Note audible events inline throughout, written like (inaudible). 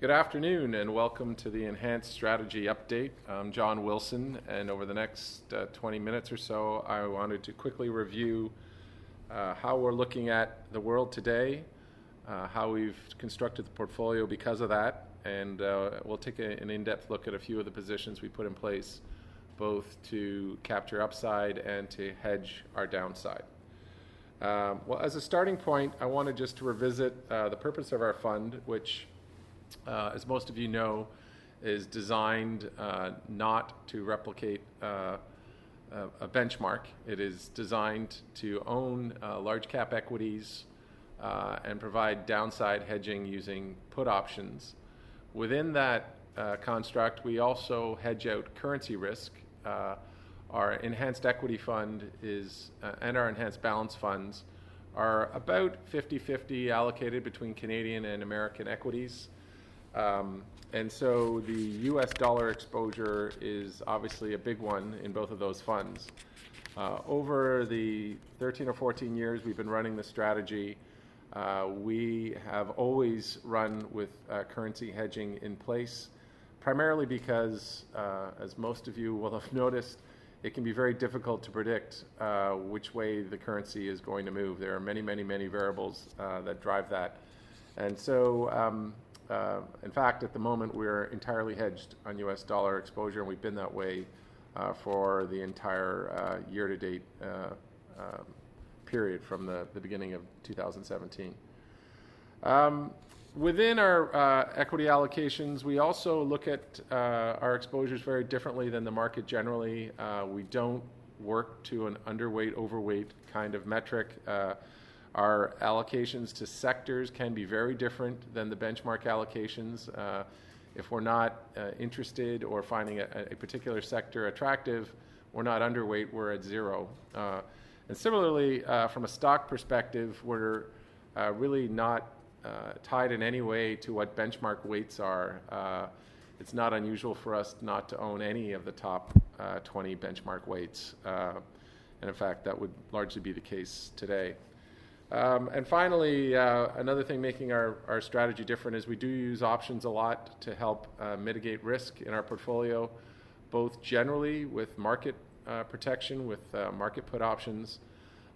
Good afternoon and welcome to the Enhanced Strategy Update. I'm John Wilson, and over the next uh, 20 minutes or so, I wanted to quickly review uh, how we're looking at the world today, uh, how we've constructed the portfolio because of that, and uh, we'll take a, an in depth look at a few of the positions we put in place, both to capture upside and to hedge our downside. Um, well, as a starting point, I wanted just to revisit uh, the purpose of our fund, which uh, as most of you know, is designed uh, not to replicate uh, a benchmark. It is designed to own uh, large cap equities uh, and provide downside hedging using put options. Within that uh, construct, we also hedge out currency risk. our enhanced equity fund is, and our enhanced balance funds are about 50 50 allocated between Canadian and American equities. Um, and so the US dollar exposure is obviously a big one in both of those funds. Uh, over the 13 or 14 years we've been running the strategy, uh, we have always run with uh, currency hedging in place, primarily because, uh, as most of you will (laughs) have noticed, it can be very difficult to predict uh, which way the currency is going to move. There are many, many, many variables uh, that drive that. And so um, in fact, at the moment, we're entirely hedged on US dollar exposure, and we've been that way uh, for the entire uh, year to date uh, um, period from the, beginning of 2017. Um, within our uh, equity allocations, we also look at uh, our exposures very differently than the market generally. we don't work to an underweight, overweight kind of metric. Our allocations to sectors can be very different than the benchmark allocations. Uh, if we're not uh, interested or finding a, a, particular sector attractive, we're not underweight, we're at zero. Uh, and similarly, uh, from a stock perspective, we're uh, really not uh, tied in any way to what benchmark weights are. it's not unusual for us not to own any of the top 20 benchmark weights. and in fact, that would largely be the case today. Um, and finally, uh, another thing making our, our strategy different is we do use options a lot to help uh, mitigate risk in our portfolio, both generally with market uh, protection, with uh, market put options,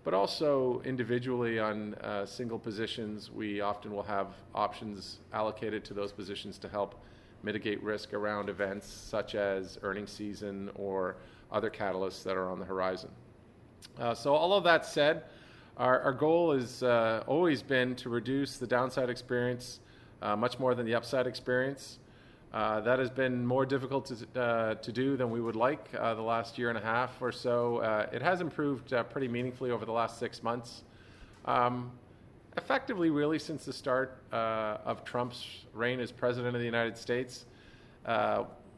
but also individually on uh, single positions. We often will have options allocated to those positions to help mitigate risk around events such as earnings season or other catalysts that are on the horizon. Uh, so, all of that said, our, our goal has uh, always been to reduce the downside experience uh, much more than the upside experience. Uh, that has been more difficult to, uh, to do than we would like uh, the last year and a half or so. Uh, it has improved pretty meaningfully over the last six months. Um, effectively, really, since the start of Trump's reign as president of the United States.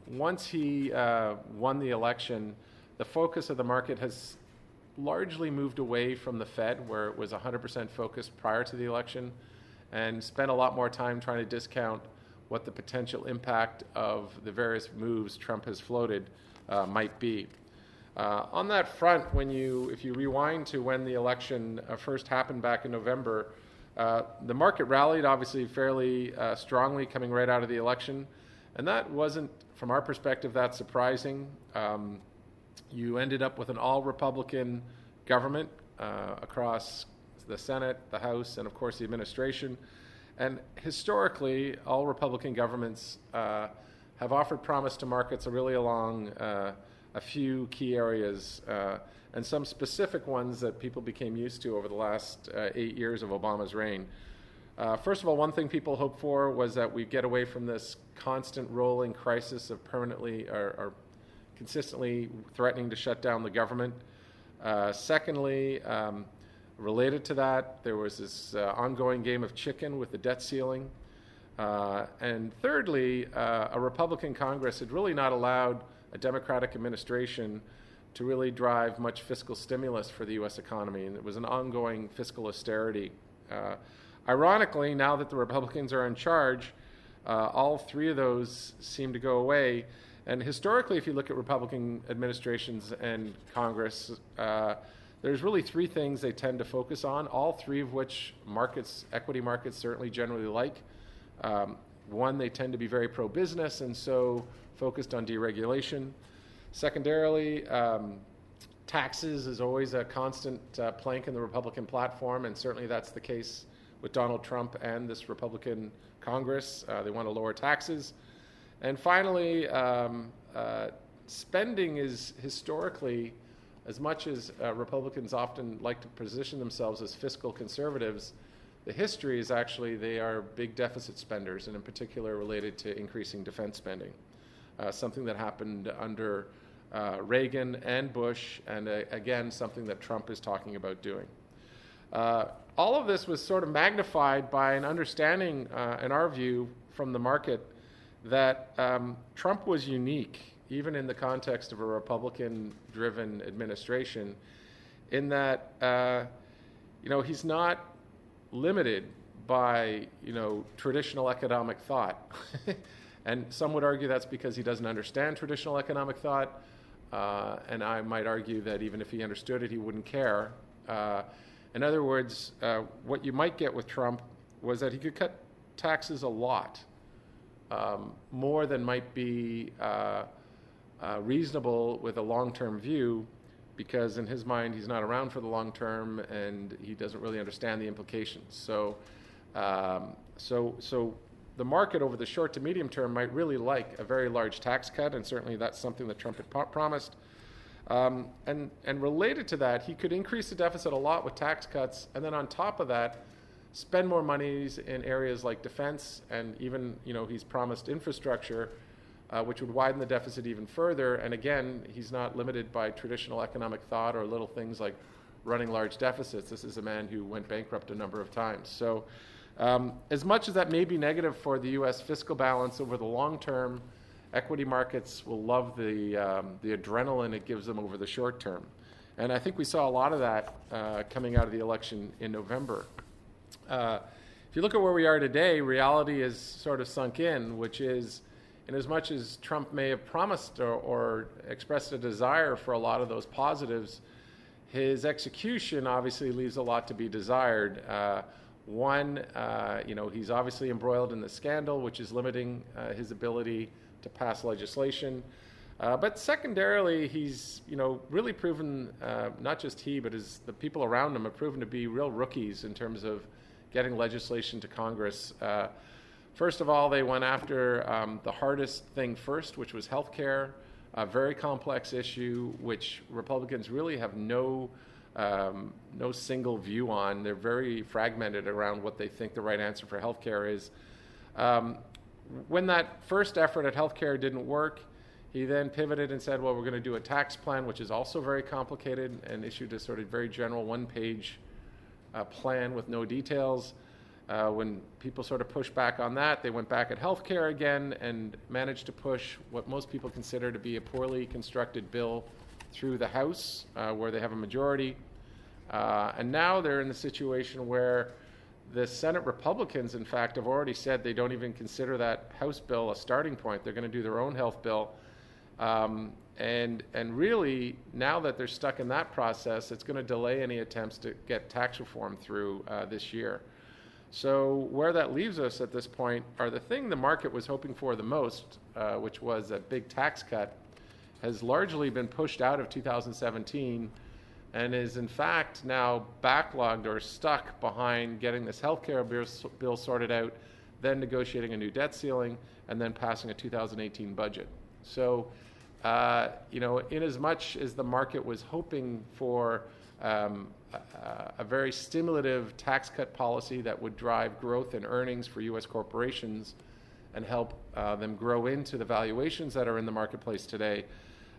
once he won the election, the focus of the market has largely moved away from the Fed, where it was 100% focused prior to the election, and spent a lot more time trying to discount what the potential impact of the various moves Trump has floated uh, might be. Uh, on that front, when you, if you rewind to when the election uh, first happened back in November, uh, the market rallied obviously fairly uh, strongly coming right out of the election, and that wasn't, from our perspective, that surprising. Um, you ended up with an all Republican government uh, across the Senate, the House, and of course the administration. And historically, all Republican governments uh, have offered promise to markets really along uh, a few key areas uh, and some specific ones that people became used to over the last uh, eight years of Obama's reign. Uh, first of all, one thing people hoped for was that we get away from this constant rolling crisis of permanently or, or consistently threatening to shut down the government. Uh, secondly, um, related to that, there was this uh, ongoing game of chicken with the debt ceiling. Uh, and thirdly, uh, a Republican Congress had really not allowed a Democratic administration to really drive much fiscal stimulus for the U.S. economy, and it was an ongoing fiscal austerity. Uh, ironically, now that the Republicans are in charge, uh, all three of those seem to go away. And historically, if you look at Republican administrations and Congress, uh, there's really three things they tend to focus on, all three of which markets, equity markets, certainly generally like. Um, one, they tend to be very pro business and so focused on deregulation. Secondarily, um, taxes is always a constant uh, plank in the Republican platform, and certainly that's the case with Donald Trump and this Republican Congress. Uh, they want to lower taxes. And finally, um, uh, spending is historically, as much as uh, Republicans often like to position themselves as fiscal conservatives, the history is actually they are big deficit spenders, and in particular related to increasing defense spending. Uh, something that happened under uh, Reagan and Bush, and uh, again, something that Trump is talking about doing. Uh, all of this was sort of magnified by an understanding, in our view, from the market that um, Trump was unique, even in the context of a Republican driven administration, in that, uh, you know, he's not limited by, you know, traditional economic thought. (laughs) and some would argue that's because he doesn't understand traditional economic thought. Uh, and I might argue that even if he understood it, he wouldn't care. Uh, in other words, uh, what you might get with Trump was that he could cut taxes a lot, um, more than might be uh, uh, reasonable with a long term view, because in his mind, he's not around for the long term and he doesn't really understand the implications. So, um, so, so the market over the short to medium term might really like a very large tax cut, and certainly that's something that Trump had promised. Um, and, and related to that, he could increase the deficit a lot with tax cuts, and then on top of that, spend more monies in areas like defense, and even, you know, he's promised infrastructure, uh, which would widen the deficit even further. And again, he's not limited by traditional economic thought or little things like running large deficits. This is a man who went bankrupt a number of times. So, um, as much as that may be negative for the U.S. fiscal balance over the long term, equity markets will love the, um, the adrenaline it gives them over the short term. And I think we saw a lot of that uh, coming out of the election in November. Uh, if you look at where we are today, reality is sort of sunk in, which is, in as much as Trump may have promised or, or expressed a desire for a lot of those positives, his execution obviously leaves a lot to be desired. Uh, one, uh, you know, he's obviously embroiled in the scandal, which is limiting uh, his ability to pass legislation. Uh, but secondarily, he's you know really proven uh, not just he, but his the people around him have proven to be real rookies in terms of getting legislation to Congress. Uh, first of all, they went after um, the hardest thing first, which was health care, a very complex issue which Republicans really have no um, no single view on. They're very fragmented around what they think the right answer for healthcare is. Um, when that first effort at healthcare didn't work, he then pivoted and said, well, we're going to do a tax plan, which is also very complicated, and issued a sort of very general one page uh, plan with no details. Uh, when people sort of pushed back on that, they went back at healthcare again and managed to push what most people consider to be a poorly constructed bill through the House, uh, where they have a majority. Uh, and now they're in the situation where the Senate Republicans, in fact, have already said they don't even consider that House bill a starting point. They're going to do their own health bill. Um, and, and really, now that they're stuck in that process, it's going to delay any attempts to get tax reform through uh, this year. So, where that leaves us at this point are the thing the market was hoping for the most, uh, which was a big tax cut, has largely been pushed out of 2017 and is in fact now backlogged or stuck behind getting this healthcare bill sorted out, then negotiating a new debt ceiling, and then passing a 2018 budget. So, uh, you know, in as much as the market was hoping for um, a, a, very stimulative tax cut policy that would drive growth and earnings for U.S. corporations and help uh, them grow into the valuations that are in the marketplace today,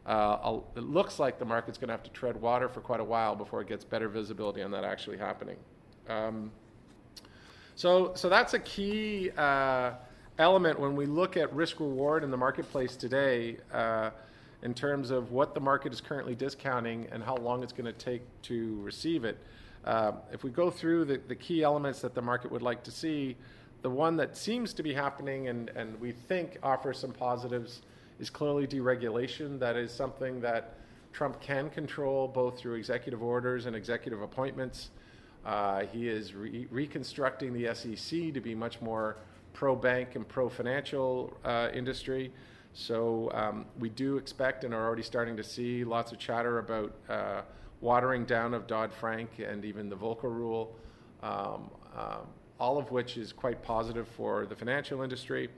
uh, it looks like the market's going to have to tread water for quite a while before it gets better visibility on that actually happening. Um, so, so that's a key uh, element when we look at risk reward in the marketplace today uh, in terms of what the market is currently discounting and how long it's going to take to receive it. Uh, if we go through the, the key elements that the market would like to see, the one that seems to be happening and, and we think offers some positives is clearly deregulation. That is something that Trump can control both through executive orders and executive appointments. Uh, he is re- reconstructing the SEC to be much more pro-bank and pro-financial uh, industry. So um, we do expect and are already starting to see lots of chatter about uh, watering down of Dodd-Frank and even the Volcker rule, um, um, all of which is quite positive for the financial industry.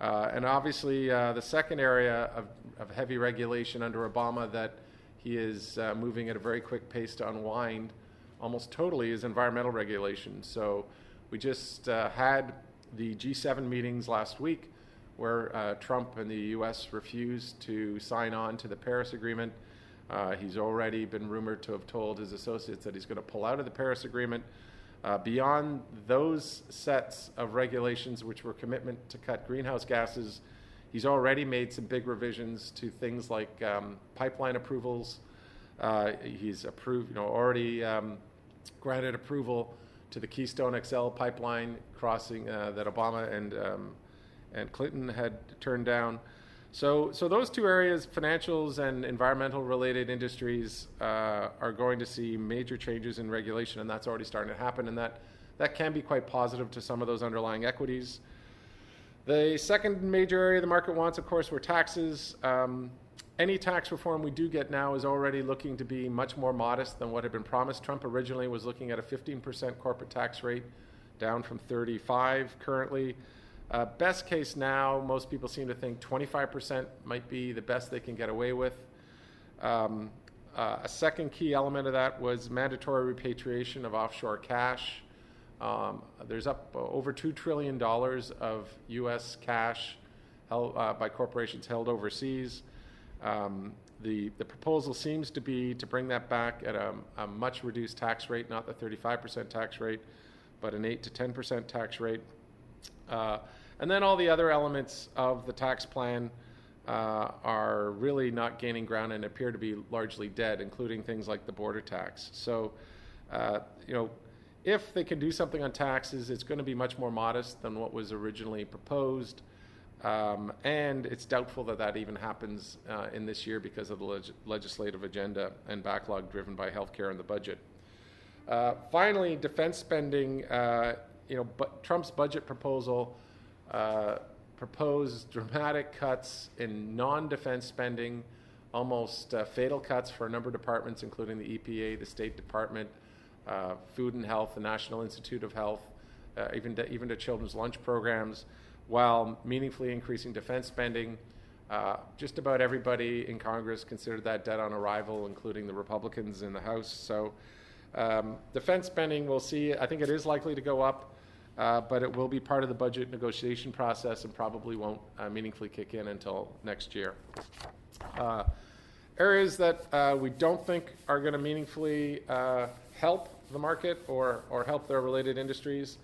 Uh, and obviously, uh, the second area of, of, heavy regulation under Obama that he is uh, moving at a very quick pace to unwind almost totally is environmental regulation. So we just uh, had the G7 meetings last week where uh, Trump and the U.S. refused to sign on to the Paris Agreement. Uh, he's already been rumored to have told his associates that he's going to pull out of the Paris Agreement. Uh, beyond those sets of regulations, which were commitment to cut greenhouse gases, he's already made some big revisions to things like um, pipeline approvals. Uh, he's approved, you know, already um, granted approval to the Keystone XL pipeline crossing uh, that Obama and um, and Clinton had turned down. So, so those two areas, financials and environmental related industries, uh, are going to see major changes in regulation, and that's already starting to happen, and that, that can be quite positive to some of those underlying equities. The second major area the market wants, of course, were taxes. Um, any tax reform we do get now is already looking to be much more modest than what had been promised. Trump originally was looking at a 15% corporate tax rate, down from 35 currently. Uh, best case now, most people seem to think 25% might be the best they can get away with. Um, uh, a second key element of that was mandatory repatriation of offshore cash. Um, there's up uh, over $2 trillion of U.S. cash held uh, by corporations held overseas. Um, the, the proposal seems to be to bring that back at a, a much reduced tax rate, not the 35% tax rate, but an 8 to 10% tax rate. Uh, and then all the other elements of the tax plan uh, are really not gaining ground and appear to be largely dead, including things like the border tax. So, uh, you know, if they can do something on taxes, it's going to be much more modest than what was originally proposed. Um, and it's doubtful that that even happens uh, in this year because of the leg- legislative agenda and backlog driven by healthcare and the budget. Uh, finally, defense spending. Uh, you know, but Trump's budget proposal uh, proposed dramatic cuts in non-defense spending, almost uh, fatal cuts for a number of departments, including the EPA, the State Department, uh, Food and Health, the National Institute of Health, even to, even to children's lunch programs, while meaningfully increasing defense spending. Uh, just about everybody in Congress considered that dead on arrival, including the Republicans in the House. So, um, defense spending, we'll see. I think it is likely to go up uh, but it will be part of the budget negotiation process and probably won't uh, meaningfully kick in until next year. Uh, areas that uh, we don't think are going to meaningfully uh, help the market or, or help their related industries.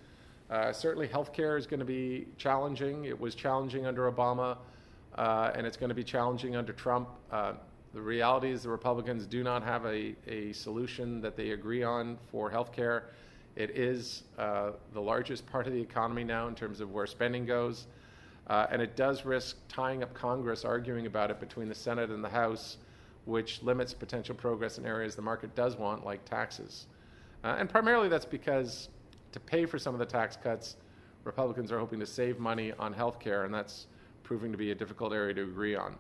Uh, certainly, healthcare is going to be challenging. It was challenging under Obama, and it's going to be challenging under Trump. the reality is, the Republicans do not have a, a solution that they agree on for healthcare. It is uh, the largest part of the economy now in terms of where spending goes. Uh, and it does risk tying up Congress arguing about it between the Senate and the House, which limits potential progress in areas the market does want, like taxes. Uh, and primarily that's because to pay for some of the tax cuts, Republicans are hoping to save money on health care, and that's proving to be a difficult area to agree on.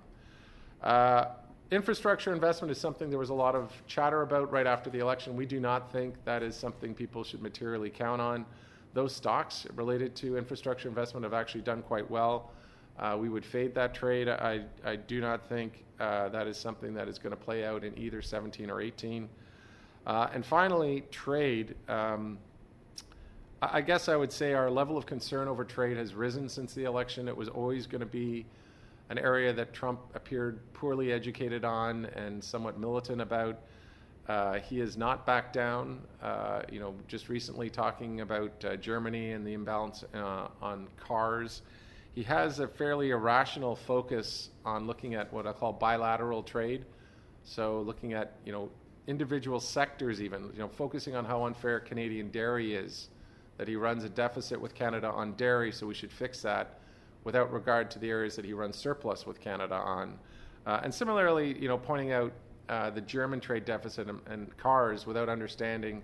Uh, infrastructure investment is something there was a lot of chatter about right after the election. We do not think that is something people should materially count on. Those stocks related to infrastructure investment have actually done quite well. Uh, we would fade that trade. I, I do not think uh, that is something that is going to play out in either 17 or 18. Uh, and finally, trade. Um, I guess I would say our level of concern over trade has risen since the election. It was always going to be an area that Trump appeared poorly educated on and somewhat militant about. Uh, he has not backed down. Uh, you know, just recently talking about uh, Germany and the imbalance uh, on cars. He has a fairly irrational focus on looking at what I call bilateral trade. So looking at you know individual sectors, even you know focusing on how unfair Canadian dairy is. That he runs a deficit with Canada on dairy, so we should fix that without regard to the areas that he runs surplus with Canada on. Uh, and similarly, you know, pointing out uh, the German trade deficit and, and, cars without understanding,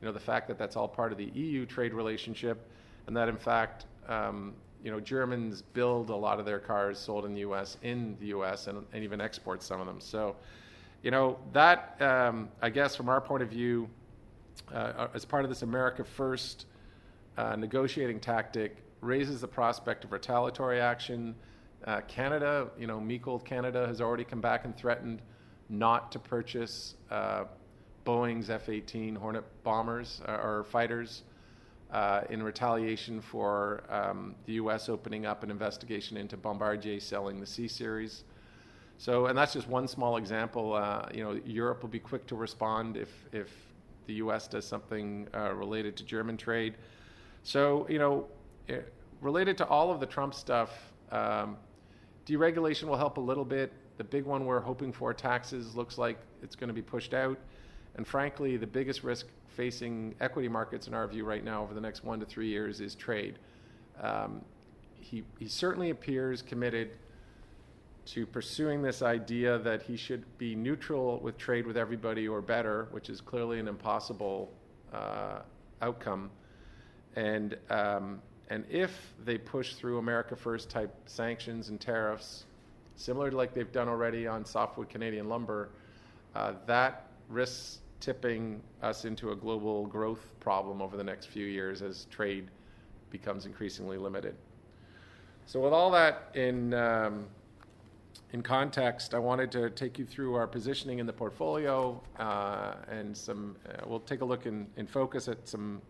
you know, the fact that that's all part of the EU trade relationship, and that in fact um, you know, Germans build a lot of their cars sold in the U.S. in the U.S. and, and even export some of them. So, you know, that um, I guess from our point of view, uh, as part of this America First uh, negotiating tactic, raises the prospect of retaliatory action. Uh, Canada, you know, meek old Canada has already come back and threatened not to purchase uh, Boeing's F-18 Hornet bombers uh, or fighters uh, in retaliation for um, the U.S. opening up an investigation into Bombardier selling the C series. So, and that's just one small example. Uh, you know, Europe will be quick to respond if if the U.S. does something uh, related to German trade. So, you know, eh, related to all of the Trump stuff, um, deregulation will help a little bit. The big one we're hoping for, taxes, looks like it's going to be pushed out. And frankly, the biggest risk facing equity markets, in our view, right now over the next one to three years is trade. Um, he, he certainly appears committed to pursuing this idea that he should be neutral with trade with everybody or better, which is clearly an impossible uh, outcome. And, um, and if they push through America First type sanctions and tariffs, similar to like they've done already on softwood Canadian lumber, uh, that risks tipping us into a global growth problem over the next few years as trade becomes increasingly limited. So, with all that in, um, in context, I wanted to take you through our positioning in the portfolio uh, and some. Uh, we'll take a look in, in focus at some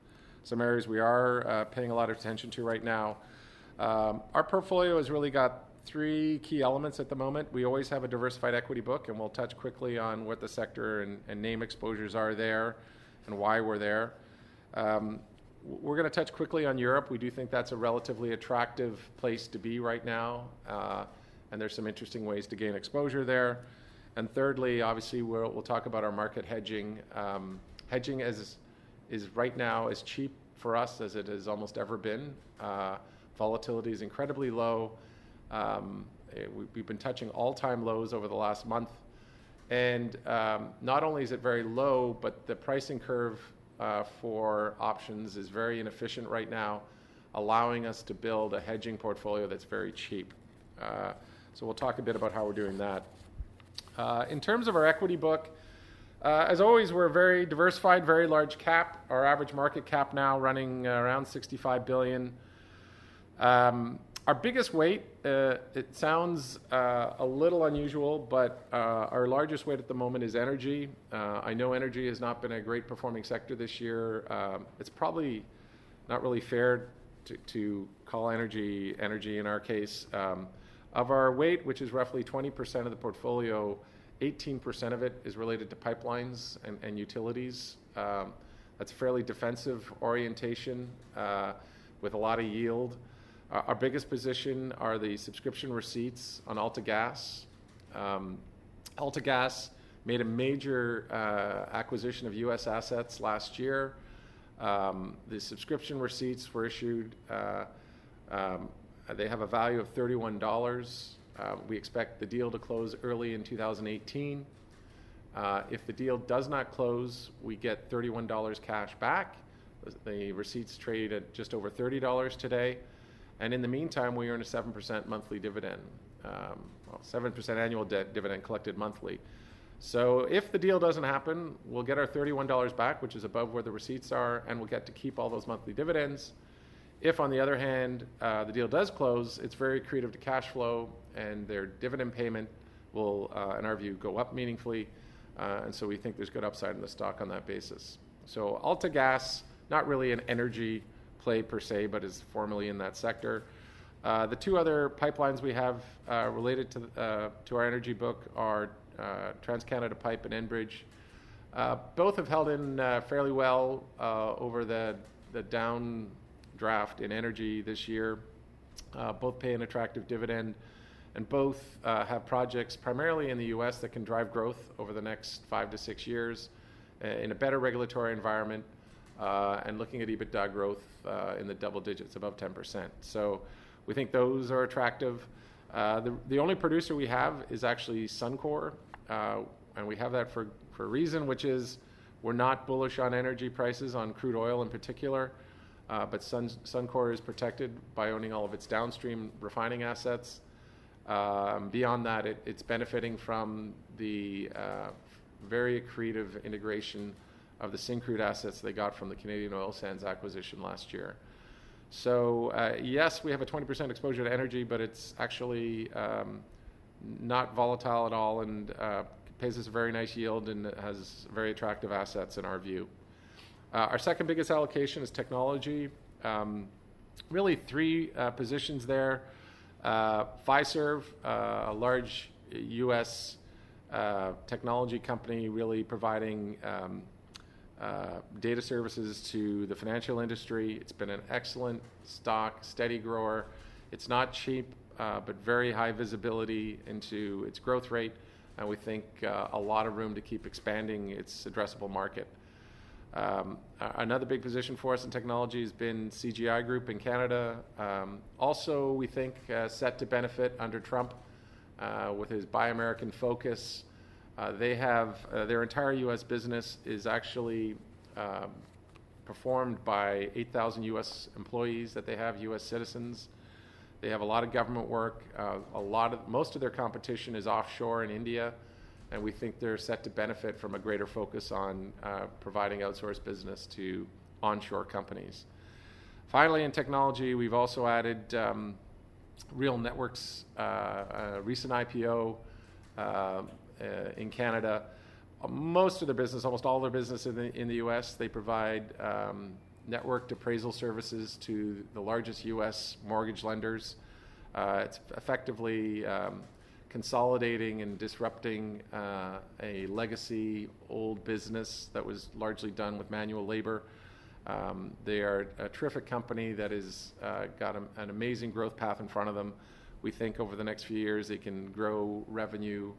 some areas we are uh, paying a lot of attention to right now. Um, our portfolio has really got three key elements at the moment. We always have a diversified equity book, and we'll touch quickly on what the sector and, and name exposures are there and why we're there. Um, we're going to touch quickly on Europe. We do think that's a relatively attractive place to be right now, uh, and there's some interesting ways to gain exposure there. And thirdly, obviously, we'll, we'll talk about our market hedging. Um, hedging is, is right now as cheap for us as it has almost ever been. Uh, volatility is incredibly low. Um, eh, we, have been touching all-time lows over the last month, and um, not only is it very low, but the pricing curve uh, for options is very inefficient right now, allowing us to build a hedging portfolio that's very cheap. Uh, so we'll talk a bit about how we're doing that. Uh, in terms of our equity book, uh, as always, we're a very diversified, very large cap. Our average market cap now running around 65 billion. Um, our biggest weight, uh, it sounds uh, a little unusual, but uh, our largest weight at the moment is energy. Uh, I know energy has not been a great performing sector this year. Um, it's probably not really fair to, to, call energy energy in our case. Um, of our weight, which is roughly 20% of the portfolio, 18% of it is related to pipelines and, and utilities. Um, that's a fairly defensive orientation uh, with a lot of yield. Our biggest position are the subscription receipts on AltaGas. Um, AltaGas made a major uh, acquisition of U.S. assets last year. Um, the subscription receipts were issued. Uh, um, they have a value of $31. Uh, we expect the deal to close early in 2018. Uh, if the deal does not close, we get $31 cash back. The receipts trade at just over $30 today. And in the meantime, we earn a 7% monthly dividend, um, well, 7% annual de- dividend collected monthly. So if the deal doesn't happen, we'll get our $31 back, which is above where the receipts are, and we'll get to keep all those monthly dividends. If, on the other hand, uh, the deal does close, it's very accretive to cash flow, and their dividend payment will, uh, in our view, go up meaningfully. Uh, and so we think there's good upside in the stock on that basis. So AltaGas, not really an energy play per se, but is formally in that sector. Uh, the two other pipelines we have uh, related to, uh, to our energy book are TransCanada Pipe and Enbridge. Both have held in fairly well over the, the downdraft in energy this year. both pay an attractive dividend, and both have projects primarily in the U.S. that can drive growth over the next five to six years in a better regulatory environment uh, and looking at EBITDA growth uh, in the double digits, above 10%. So we think those are attractive. Uh, the, the only producer we have is actually Suncor, uh, and we have that for, for a reason, which is we're not bullish on energy prices, on crude oil in particular. Uh, but Sun, Suncor is protected by owning all of its downstream refining assets. Um, beyond that, it, it's benefiting from the uh, very accretive integration of the Syncrude assets they got from the Canadian Oil Sands acquisition last year. So, uh, yes, we have a 20% exposure to energy, but it's actually um, not volatile at all and uh, pays us a very nice yield and has very attractive assets in our view. Uh, our second biggest allocation is technology. Um, really, three uh, positions there. Uh, Fiserv, uh, a large U.S. Uh, technology company, really providing um, uh, data services to the financial industry. It's been an excellent stock, steady grower. It's not cheap, but very high visibility into its growth rate, and we think a lot of room to keep expanding its addressable market. Um, another big position for us in technology has been CGI Group in Canada. Um, also, we think uh, set to benefit under Trump uh, with his Buy American focus. Uh, they have uh, their entire U.S. business is actually um, performed by 8,000 U.S. employees that they have, U.S. citizens. They have a lot of government work. Uh, a lot of most of their competition is offshore in India and we think they're set to benefit from a greater focus on uh, providing outsourced business to onshore companies. Finally, in technology, we've also added um, Real Networks, uh, recent IPO uh, uh, in Canada. Most of their business, almost all their business in the, in the US, they provide um, networked appraisal services to the largest US mortgage lenders. Uh, it's effectively um, consolidating and disrupting uh, a legacy old business that was largely done with manual labor. Um, they are a terrific company that has uh, got a, an amazing growth path in front of them. We think over the next few years they can grow revenue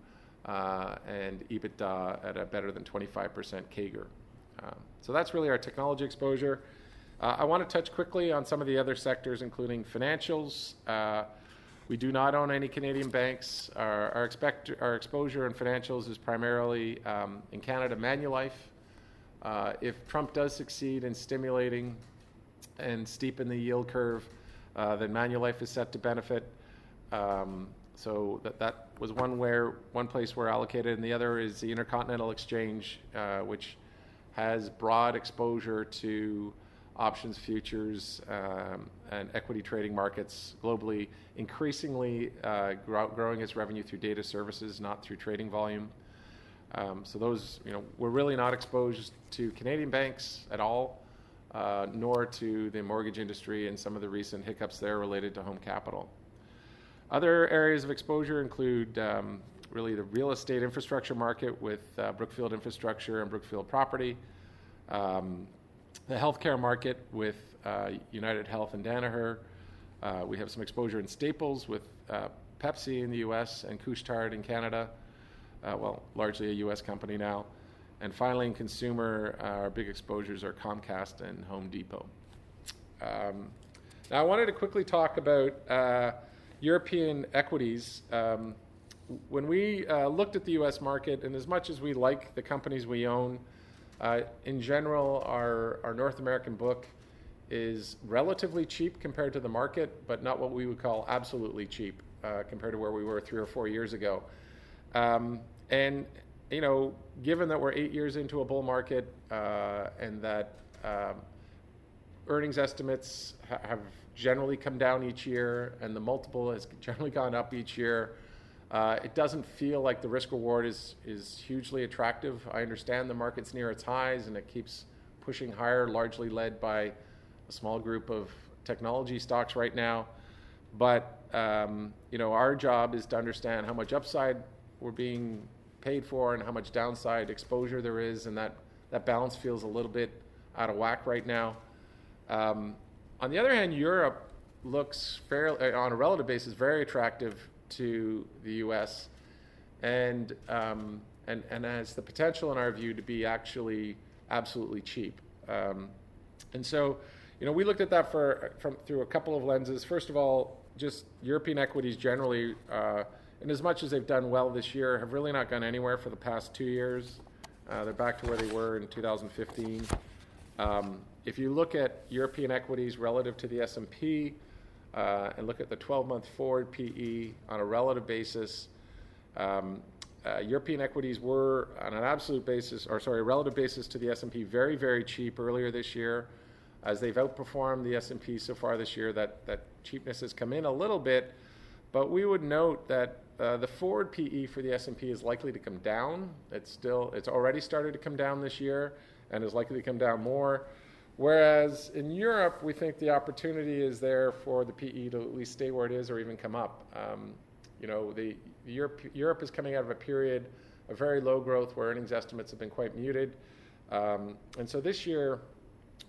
uh, and EBITDA at a better than 25% CAGR. Um, so that's really our technology exposure. Uh, I want to touch quickly on some of the other sectors, including financials. We do not own any Canadian banks. Our, our, expect, our exposure in financials is primarily um, in Canada, Manulife. Uh, if Trump does succeed in stimulating and steepen the yield curve, uh, then Manulife is set to benefit. Um, so that, that was one where one place we're allocated, and the other is the Intercontinental Exchange, uh, which has broad exposure to options, futures, um, and equity trading markets globally, increasingly uh, grow, growing its revenue through data services, not through trading volume. Um, so those, you know, we're really not exposed to Canadian banks at all, uh, nor to the mortgage industry and some of the recent hiccups there related to home capital. Other areas of exposure include um, really the real estate infrastructure market with uh, Brookfield Infrastructure and Brookfield Property. Um, the healthcare market with uh, United Health and Danaher. Uh, we have some exposure in staples with uh, Pepsi in the U.S. and Couche-Tard in Canada. Uh, well, largely a U.S. company now. And finally, in consumer, uh, our big exposures are Comcast and Home Depot. Um, now, I wanted to quickly talk about uh, European equities. Um, when we looked at the U.S. market, and as much as we like the companies we own, uh, in general, our, our North American book is relatively cheap compared to the market, but not what we would call absolutely cheap uh, compared to where we were three or four years ago. Um, and, you know, given that we're eight years into a bull market uh, and that um, earnings estimates ha- have generally come down each year and the multiple has generally gone up each year, uh, it doesn't feel like the risk reward is, is hugely attractive. I understand the market's near its highs and it keeps pushing higher, largely led by a small group of technology stocks right now. But um, you know, our job is to understand how much upside we're being paid for and how much downside exposure there is, and that, that balance feels a little bit out of whack right now. Um, on the other hand, Europe looks fairly, on a relative basis, very attractive to the U.S. and um, and and has the potential, in our view, to be actually absolutely cheap. Um, and so, you know, we looked at that for from through a couple of lenses. First of all, just European equities generally, uh, and as much as they've done well this year, have really not gone anywhere for the past two years. Uh, they're back to where they were in 2015. Um, if you look at European equities relative to the S&P uh, and look at the 12-month forward PE on a relative basis, um, uh, European equities were on an absolute basis, or sorry, relative basis to the S&P, very, very cheap earlier this year. As they've outperformed the S&P so far this year, that, that cheapness has come in a little bit, but we would note that uh, the forward PE for the S&P is likely to come down. It's still, it's already started to come down this year, and is likely to come down more. Whereas in Europe, we think the opportunity is there for the PE to at least stay where it is or even come up. Um, you know, the Europe, Europe is coming out of a period of very low growth where earnings estimates have been quite muted. Um, and so this year,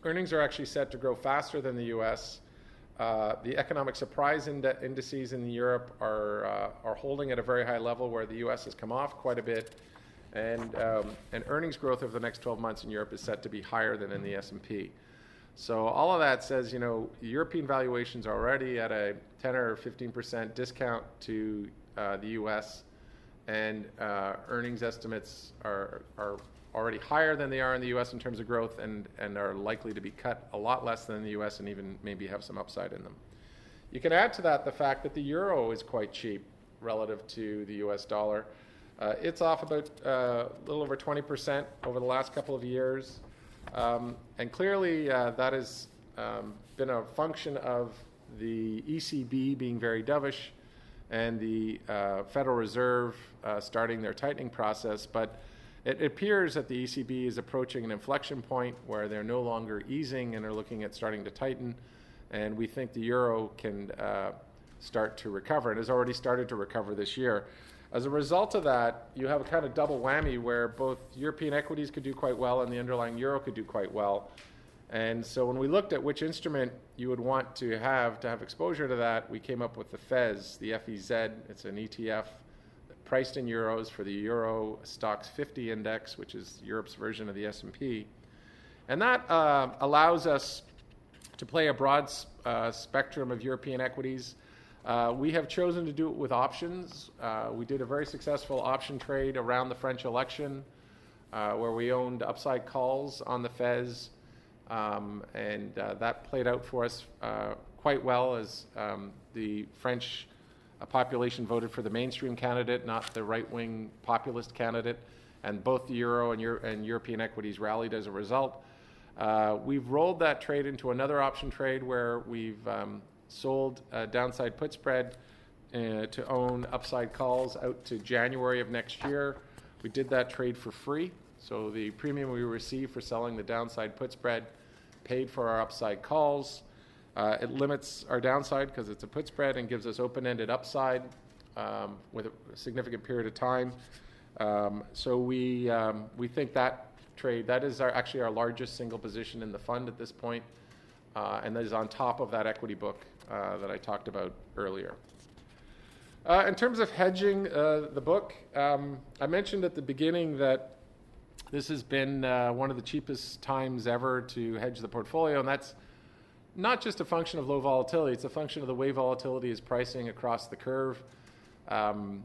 earnings are actually set to grow faster than the US. Uh, the economic surprise ind- indices in Europe are, uh, are holding at a very high level where the US has come off quite a bit. And, um, and earnings growth over the next 12 months in Europe is set to be higher than in the S&P. So all of that says, you know, European valuations are already at a 10 or 15 percent discount to uh, the U.S. and uh, earnings estimates are are already higher than they are in the U.S. in terms of growth, and and are likely to be cut a lot less than the U.S. and even maybe have some upside in them. You can add to that the fact that the euro is quite cheap relative to the U.S. dollar. Uh, it's off about uh, a little over 20 percent over the last couple of years. Um, and clearly, uh, that has um, been a function of the ECB being very dovish and the uh, Federal Reserve uh, starting their tightening process. But it appears that the ECB is approaching an inflection point where they're no longer easing and are looking at starting to tighten. And we think the euro can uh, start to recover and has already started to recover this year. As a result of that, you have a kind of double whammy where both European equities could do quite well and the underlying euro could do quite well. And so when we looked at which instrument you would want to have to have exposure to that, we came up with the FEZ, the FEZ. It's an ETF priced in euros for the Euro Stoxx 50 index, which is Europe's version of the S&P. And that uh, allows us to play a broad uh, spectrum of European equities uh, we have chosen to do it with options. Uh, we did a very successful option trade around the French election uh, where we owned upside calls on the Fez, um, and uh, that played out for us uh, quite well as um, the French population voted for the mainstream candidate, not the right wing populist candidate, and both the euro and, Euro- and European equities rallied as a result. Uh, we've rolled that trade into another option trade where we've um, sold a downside put spread uh, to own upside calls out to January of next year. We did that trade for free. So the premium we received for selling the downside put spread paid for our upside calls. Uh, it limits our downside because it's a put spread and gives us open ended upside um, with a significant period of time. Um, so we, um, we think that trade, that is our, actually our largest single position in the fund at this point, uh, and that is on top of that equity book uh, that I talked about earlier. Uh, in terms of hedging uh, the book, um, I mentioned at the beginning that this has been uh, one of the cheapest times ever to hedge the portfolio, and that's not just a function of low volatility, it's a function of the way volatility is pricing across the curve. Um,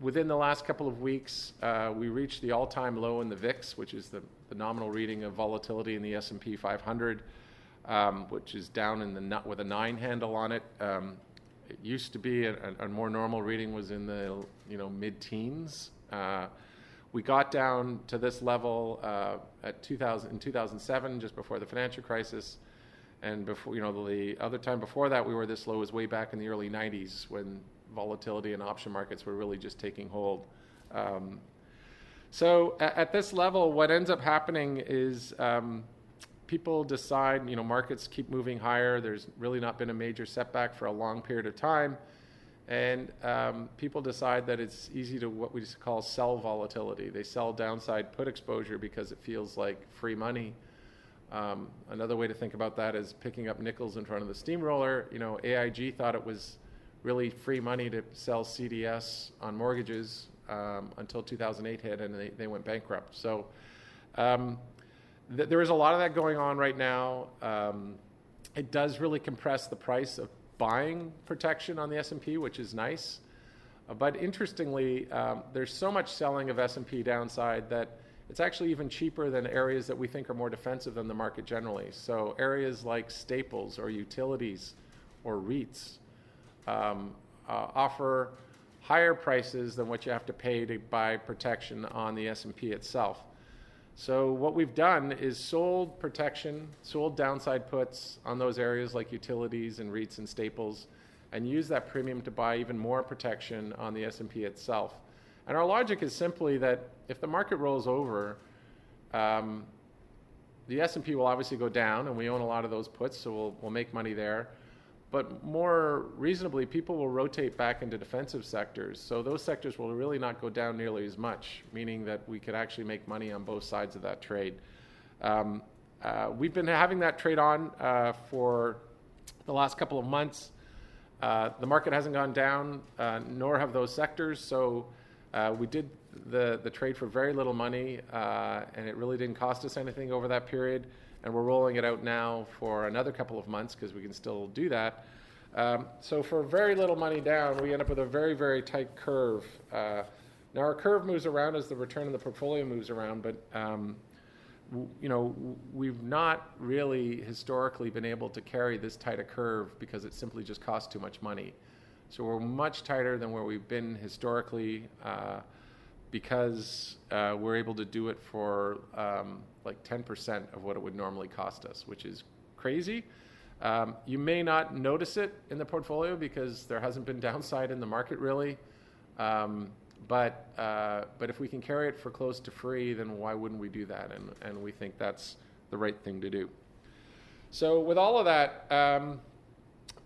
within the last couple of weeks, uh, we reached the all-time low in the VIX, which is the, the nominal reading of volatility in the S&P 500 um, which is down in the with a nine handle on it. Um, it used to be a, a, more normal reading was in the you know mid-teens. Uh, we got down to this level uh, at 2000 in 2007, just before the financial crisis, and before you know the other time before that we were this low was way back in the early 90s when volatility and option markets were really just taking hold. Um, so at, at, this level, what ends up happening is um, people decide, you know, markets keep moving higher. There's really not been a major setback for a long period of time. And um, people decide that it's easy to what we call sell volatility. They sell downside put exposure because it feels like free money. Um, another way to think about that is picking up nickels in front of the steamroller. You know, AIG thought it was really free money to sell CDS on mortgages um, until 2008 hit and they, they went bankrupt. So, um, th- there is a lot of that going on right now. Um, it does really compress the price of buying protection on the S&P, which is nice. Uh, but interestingly, um, there's so much selling of S&P downside that it's actually even cheaper than areas that we think are more defensive than the market generally. So areas like staples or utilities or REITs um, uh, offer higher prices than what you have to pay to buy protection on the S&P itself. So what we've done is sold protection, sold downside puts on those areas like utilities and REITs and staples, and use that premium to buy even more protection on the S&P itself. And our logic is simply that if the market rolls over, um, the S&P will obviously go down, and we own a lot of those puts, so we'll, we'll make money there. But more reasonably, people will rotate back into defensive sectors. So those sectors will really not go down nearly as much, meaning that we could actually make money on both sides of that trade. Um, uh, we've been having that trade on uh, for the last couple of months. Uh, the market hasn't gone down, uh, nor have those sectors. So uh, we did the, the trade for very little money, uh, and it really didn't cost us anything over that period. And we're rolling it out now for another couple of months because we can still do that. Um, so for very little money down, we end up with a very, very tight curve. Uh, now our curve moves around as the return of the portfolio moves around, but um, w- you know we've not really historically been able to carry this tight a curve because it simply just costs too much money. So we're much tighter than where we've been historically uh, because uh, we're able to do it for um, like 10% of what it would normally cost us, which is crazy. Um, you may not notice it in the portfolio because there hasn't been downside in the market really. Um, but, uh, but if we can carry it for close to free, then why wouldn't we do that? And, and we think that's the right thing to do. So, with all of that, um,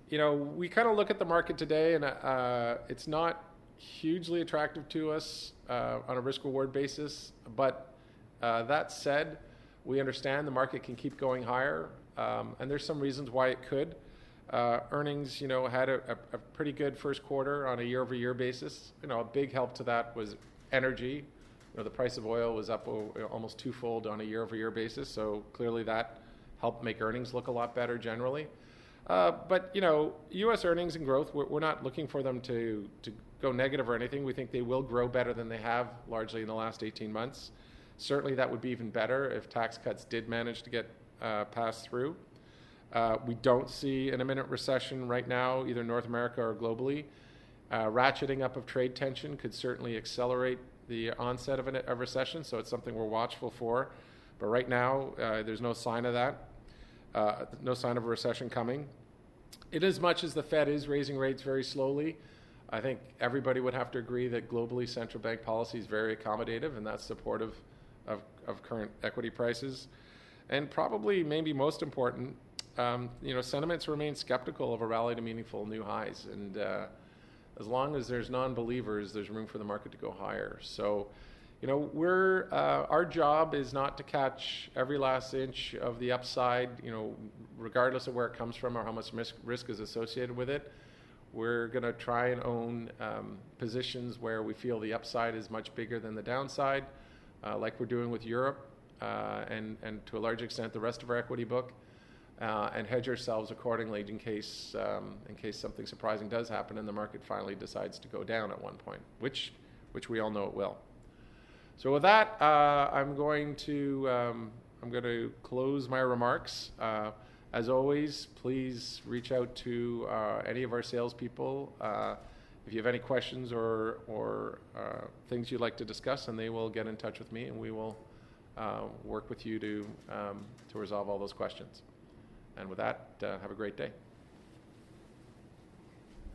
you know, we kind of look at the market today, and uh, it's not hugely attractive to us uh, on a risk reward basis. But uh, that said, we understand the market can keep going higher, um, and there's some reasons why it could. Uh, earnings, you know, had a, a, pretty good first quarter on a year-over-year basis. You know, a big help to that was energy. You know, the price of oil was up almost twofold on a year-over-year basis, so clearly that helped make earnings look a lot better generally. Uh, but you know, U.S. earnings and growth, we're, we're, not looking for them to to go negative or anything. We think they will grow better than they have largely in the last 18 months. Certainly, that would be even better if tax cuts did manage to get uh, passed through. Uh, we don't see an imminent recession right now, either North America or globally. Uh, ratcheting up of trade tension could certainly accelerate the onset of a recession, so it's something we're watchful for. But right now, uh, there's no sign of that, uh, no sign of a recession coming in as much as the Fed is raising rates very slowly, I think everybody would have to agree that globally central bank policy is very accommodative and that's supportive of, of current equity prices. And probably, maybe most important, um, you know, sentiments remain skeptical of a rally to meaningful new highs. And uh, as long as there's non-believers, there's room for the market to go higher. So you know, we're uh, our job is not to catch every last inch of the upside. You know, regardless of where it comes from or how much risk, risk is associated with it. We're going to try and own um, positions where we feel the upside is much bigger than the downside, uh, like we're doing with Europe uh, and and to a large extent the rest of our equity book, uh, and hedge ourselves accordingly in case um, in case something surprising does happen and the market finally decides to go down at one point, which which we all know it will. So with that, uh, I'm going to um, I'm going to close my remarks. Uh, as always, please reach out to uh, any of our salespeople uh, if you have any questions or or uh, things you'd like to discuss, and they will get in touch with me, and we will uh, work with you to um, to resolve all those questions. And with that, have a great day.